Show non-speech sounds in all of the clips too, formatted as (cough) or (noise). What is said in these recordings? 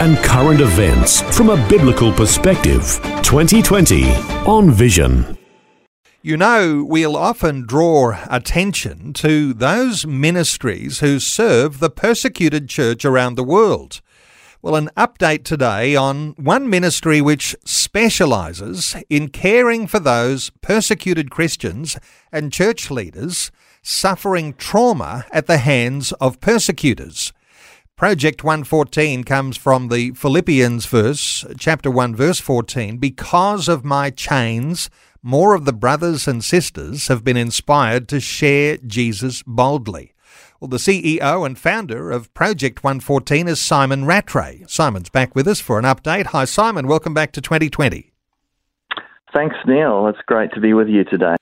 and current events from a biblical perspective. 2020 on Vision. You know, we'll often draw attention to those ministries who serve the persecuted church around the world. Well, an update today on one ministry which specialises in caring for those persecuted Christians and church leaders suffering trauma at the hands of persecutors. Project 114 comes from the Philippians verse, chapter 1, verse 14. Because of my chains, more of the brothers and sisters have been inspired to share Jesus boldly. Well, the CEO and founder of Project 114 is Simon Rattray. Simon's back with us for an update. Hi, Simon. Welcome back to 2020. Thanks, Neil. It's great to be with you today.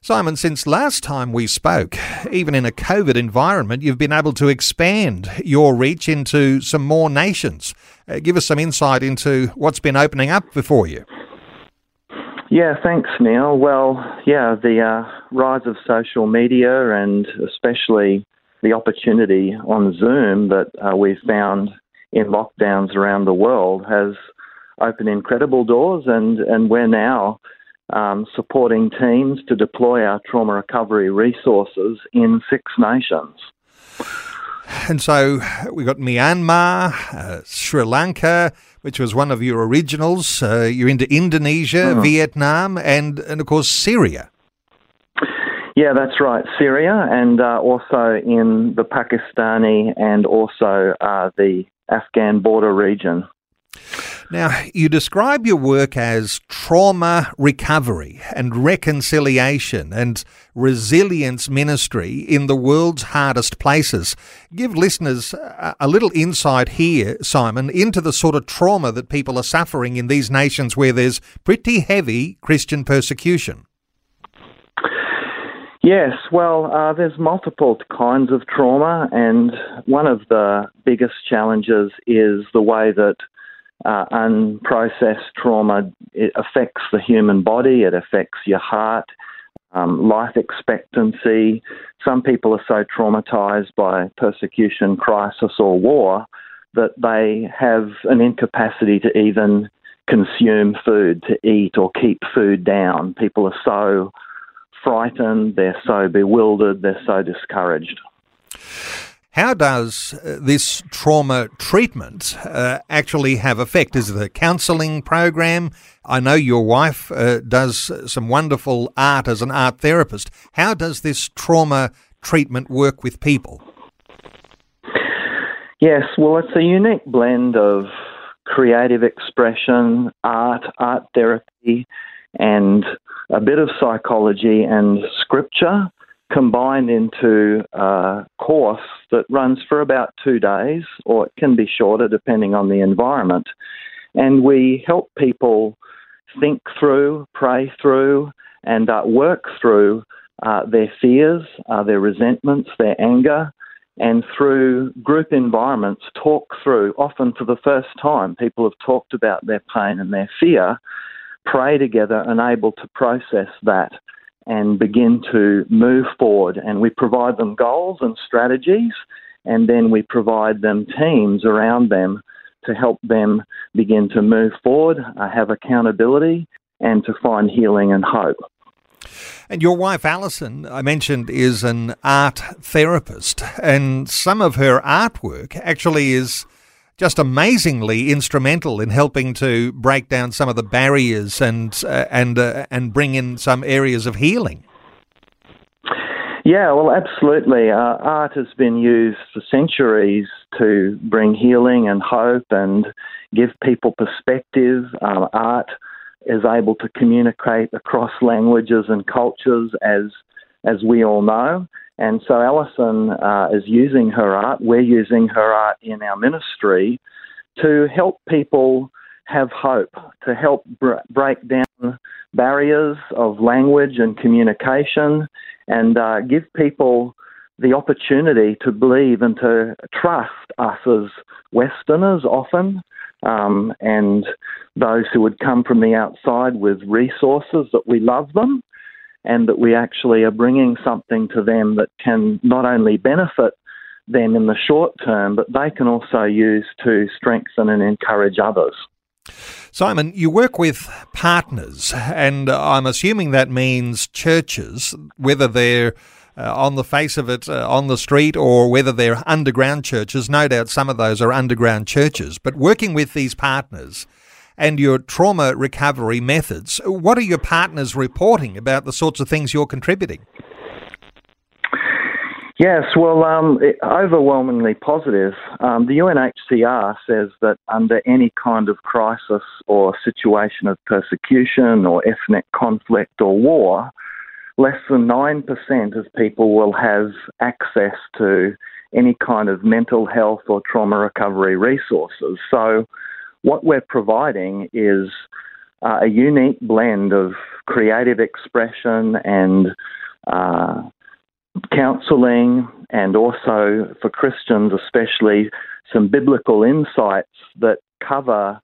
Simon, since last time we spoke, even in a COVID environment, you've been able to expand your reach into some more nations. Uh, give us some insight into what's been opening up before you. Yeah, thanks, Neil. Well, yeah, the uh, rise of social media and especially the opportunity on Zoom that uh, we've found in lockdowns around the world has opened incredible doors, and, and we're now um, supporting teams to deploy our trauma recovery resources in six nations. And so we've got Myanmar, uh, Sri Lanka, which was one of your originals. Uh, you're into Indonesia, mm. Vietnam, and, and of course Syria. Yeah, that's right. Syria, and uh, also in the Pakistani and also uh, the Afghan border region. Now, you describe your work as trauma recovery and reconciliation and resilience ministry in the world's hardest places. Give listeners a little insight here, Simon, into the sort of trauma that people are suffering in these nations where there's pretty heavy Christian persecution. Yes, well, uh, there's multiple kinds of trauma, and one of the biggest challenges is the way that uh, unprocessed trauma it affects the human body, it affects your heart, um, life expectancy. Some people are so traumatized by persecution, crisis, or war that they have an incapacity to even consume food, to eat, or keep food down. People are so frightened, they're so bewildered, they're so discouraged. How does uh, this trauma treatment uh, actually have effect? Is it a counselling program? I know your wife uh, does some wonderful art as an art therapist. How does this trauma treatment work with people? Yes, well, it's a unique blend of creative expression, art, art therapy, and a bit of psychology and scripture combined into a course that runs for about two days, or it can be shorter depending on the environment. And we help people think through, pray through, and uh, work through uh, their fears, uh, their resentments, their anger, and through group environments, talk through, often for the first time, people have talked about their pain and their fear, pray together and able to process that and begin to move forward. And we provide them goals and strategies, and then we provide them teams around them to help them begin to move forward, uh, have accountability, and to find healing and hope. And your wife, Alison, I mentioned, is an art therapist, and some of her artwork actually is just amazingly instrumental in helping to break down some of the barriers and uh, and uh, and bring in some areas of healing. Yeah, well, absolutely. Uh, art has been used for centuries to bring healing and hope and give people perspective. Um, art is able to communicate across languages and cultures, as as we all know. And so Alison uh, is using her art, we're using her art in our ministry to help people have hope, to help br- break down barriers of language and communication, and uh, give people the opportunity to believe and to trust us as Westerners often, um, and those who would come from the outside with resources that we love them and that we actually are bringing something to them that can not only benefit them in the short term, but they can also use to strengthen and encourage others. Simon, you work with partners, and I'm assuming that means churches, whether they're uh, on the face of it uh, on the street or whether they're underground churches. No doubt some of those are underground churches. But working with these partners and your trauma recovery methods, what are your partners reporting about the sorts of things you're contributing? Yes, well, um, overwhelmingly positive. Um, the UNHCR says that under any kind of crisis or situation of persecution or ethnic conflict or war, less than 9% of people will have access to any kind of mental health or trauma recovery resources. So, what we're providing is uh, a unique blend of creative expression and uh, counseling, and also for Christians, especially, some biblical insights that cover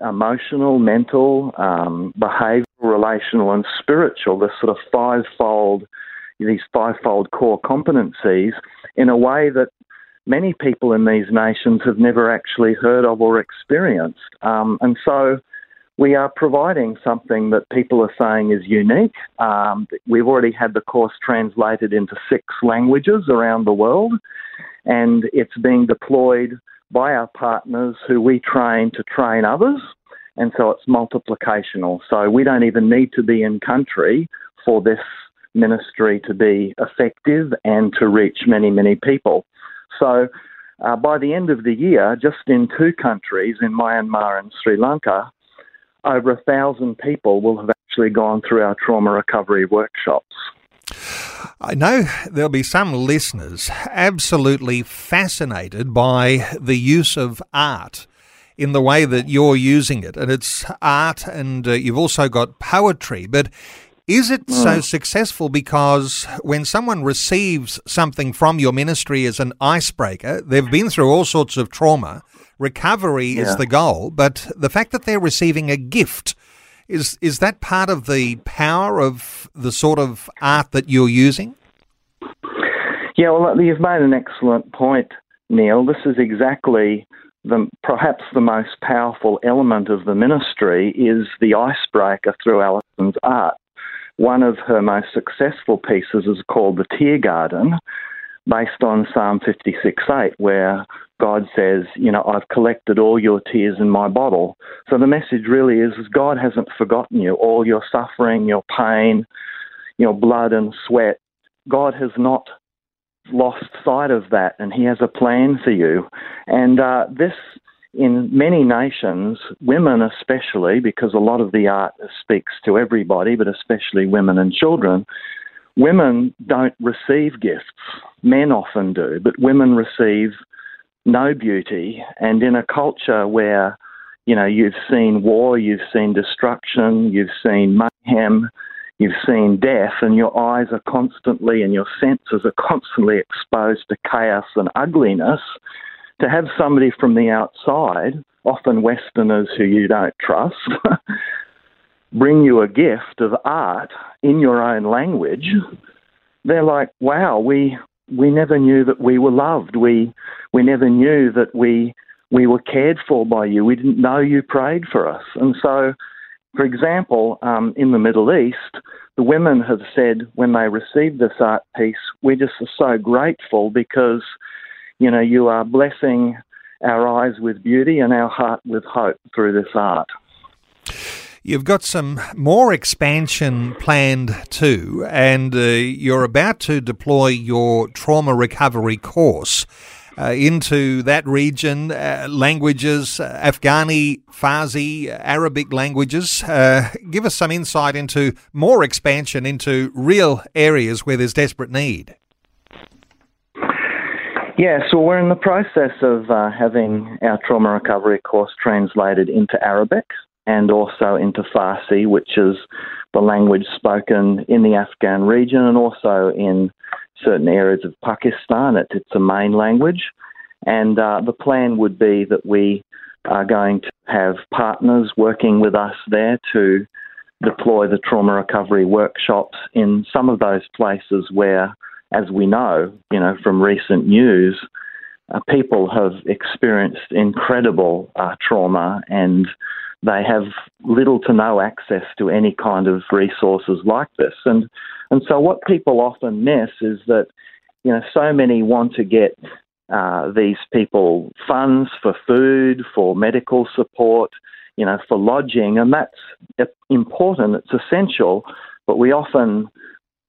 emotional, mental, um, behavioural, relational, and spiritual, this sort of fivefold, these fivefold core competencies, in a way that many people in these nations have never actually heard of or experienced. Um, and so we are providing something that people are saying is unique. Um, we've already had the course translated into six languages around the world, and it's being deployed by our partners who we train to train others. And so it's multiplicational. So we don't even need to be in country for this ministry to be effective and to reach many, many people. So uh, by the end of the year, just in two countries, in Myanmar and Sri Lanka, over a thousand people will have actually gone through our trauma recovery workshops. I know there'll be some listeners absolutely fascinated by the use of art in the way that you're using it. And it's art, and uh, you've also got poetry. But is it mm. so successful because when someone receives something from your ministry as an icebreaker, they've been through all sorts of trauma, recovery yeah. is the goal, but the fact that they're receiving a gift. Is, is that part of the power of the sort of art that you're using? Yeah, well, you've made an excellent point, Neil. This is exactly the, perhaps the most powerful element of the ministry is the icebreaker through Alison's art. One of her most successful pieces is called The Tear Garden, based on Psalm 56:8, where God says, You know, I've collected all your tears in my bottle. So the message really is, is God hasn't forgotten you. All your suffering, your pain, your blood and sweat, God has not lost sight of that, and He has a plan for you. And uh, this, in many nations, women especially, because a lot of the art speaks to everybody, but especially women and children, women don't receive gifts. Men often do, but women receive no beauty. And in a culture where you know, you've seen war, you've seen destruction, you've seen mayhem, You've seen death, and your eyes are constantly and your senses are constantly exposed to chaos and ugliness. To have somebody from the outside, often Westerners who you don't trust, (laughs) bring you a gift of art in your own language, they're like, wow, we we never knew that we were loved. We we never knew that we we were cared for by you. We didn't know you prayed for us. And so for example, um, in the Middle East, the women have said when they received this art piece, we just are so grateful because, you know, you are blessing our eyes with beauty and our heart with hope through this art. You've got some more expansion planned too, and uh, you're about to deploy your trauma recovery course uh, into that region, uh, languages, uh, Afghani, Farsi, Arabic languages. Uh, give us some insight into more expansion into real areas where there's desperate need. Yeah, so we're in the process of uh, having our trauma recovery course translated into Arabic and also into Farsi, which is the language spoken in the Afghan region and also in certain areas of Pakistan. It, it's a main language. And uh, the plan would be that we are going to have partners working with us there to deploy the trauma recovery workshops in some of those places where, as we know, you know, from recent news, uh, people have experienced incredible uh, trauma and they have little to no access to any kind of resources like this. And and so what people often miss is that you know so many want to get uh, these people funds for food, for medical support, you know, for lodging, and that's important. It's essential, but we often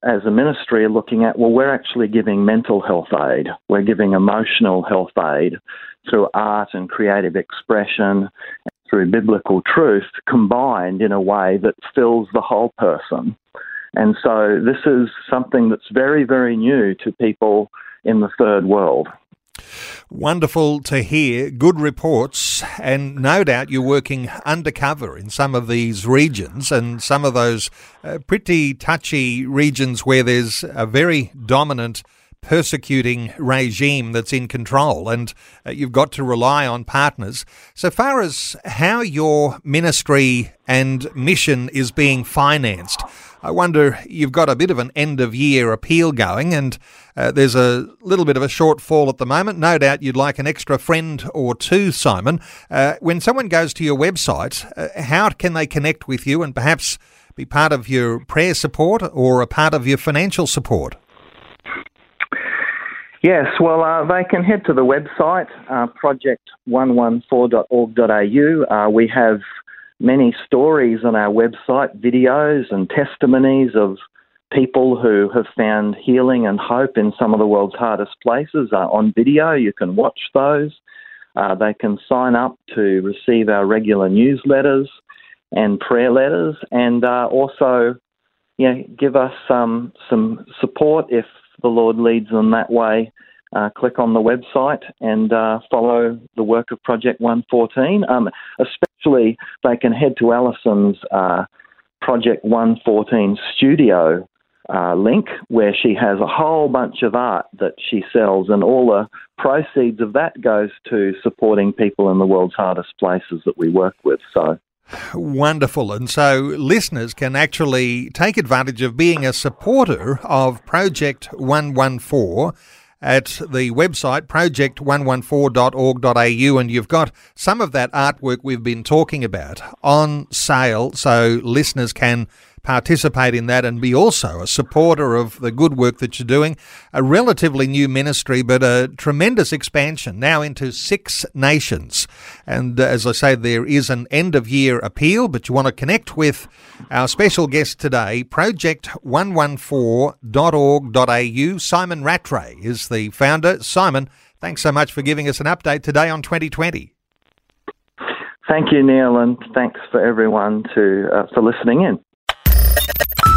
as a ministry are looking at, well, we're actually giving mental health aid. We're giving emotional health aid through art and creative expression through biblical truth combined in a way that fills the whole person. And so this is something that's very, very new to people in the third world. Wonderful to hear. Good reports. And no doubt you're working undercover in some of these regions and some of those uh, pretty touchy regions where there's a very dominant persecuting regime that's in control, and uh, you've got to rely on partners. So far as how your ministry and mission is being financed, I wonder you've got a bit of an end of year appeal going, and uh, there's a little bit of a shortfall at the moment. No doubt you'd like an extra friend or two, Simon. Uh, when someone goes to your website, uh, how can they connect with you and perhaps be part of your prayer support or a part of your financial support? Yes, well, uh, they can head to the website, uh, project114.org.au. Uh, we have many stories on our website, videos and testimonies of people who have found healing and hope in some of the world's hardest places are on video. You can watch those. Uh, they can sign up to receive our regular newsletters and prayer letters, and uh, also, you know, give us um, some support if the Lord leads them that way, uh, click on the website and uh, follow the work of Project 114. Um, especially, they can head to Alison's uh, Project 114 studio uh, link where she has a whole bunch of art that she sells, and all the proceeds of that goes to supporting people in the world's hardest places that we work with. So Wonderful. And so listeners can actually take advantage of being a supporter of Project 114 at the website project114.org.au and you've got some of that artwork we've been talking about on sale so listeners can participate in that and be also a supporter of the good work that you're doing. A relatively new ministry, but a tremendous expansion now into six nations. And uh, as I say, there is an end of year appeal, but you want to connect with our special guest today, project114.org.au. Simon Rattray is the founder. Simon, thanks so much for giving us an update today on 2020. Thank you, Neil, and thanks for everyone to uh, for listening in.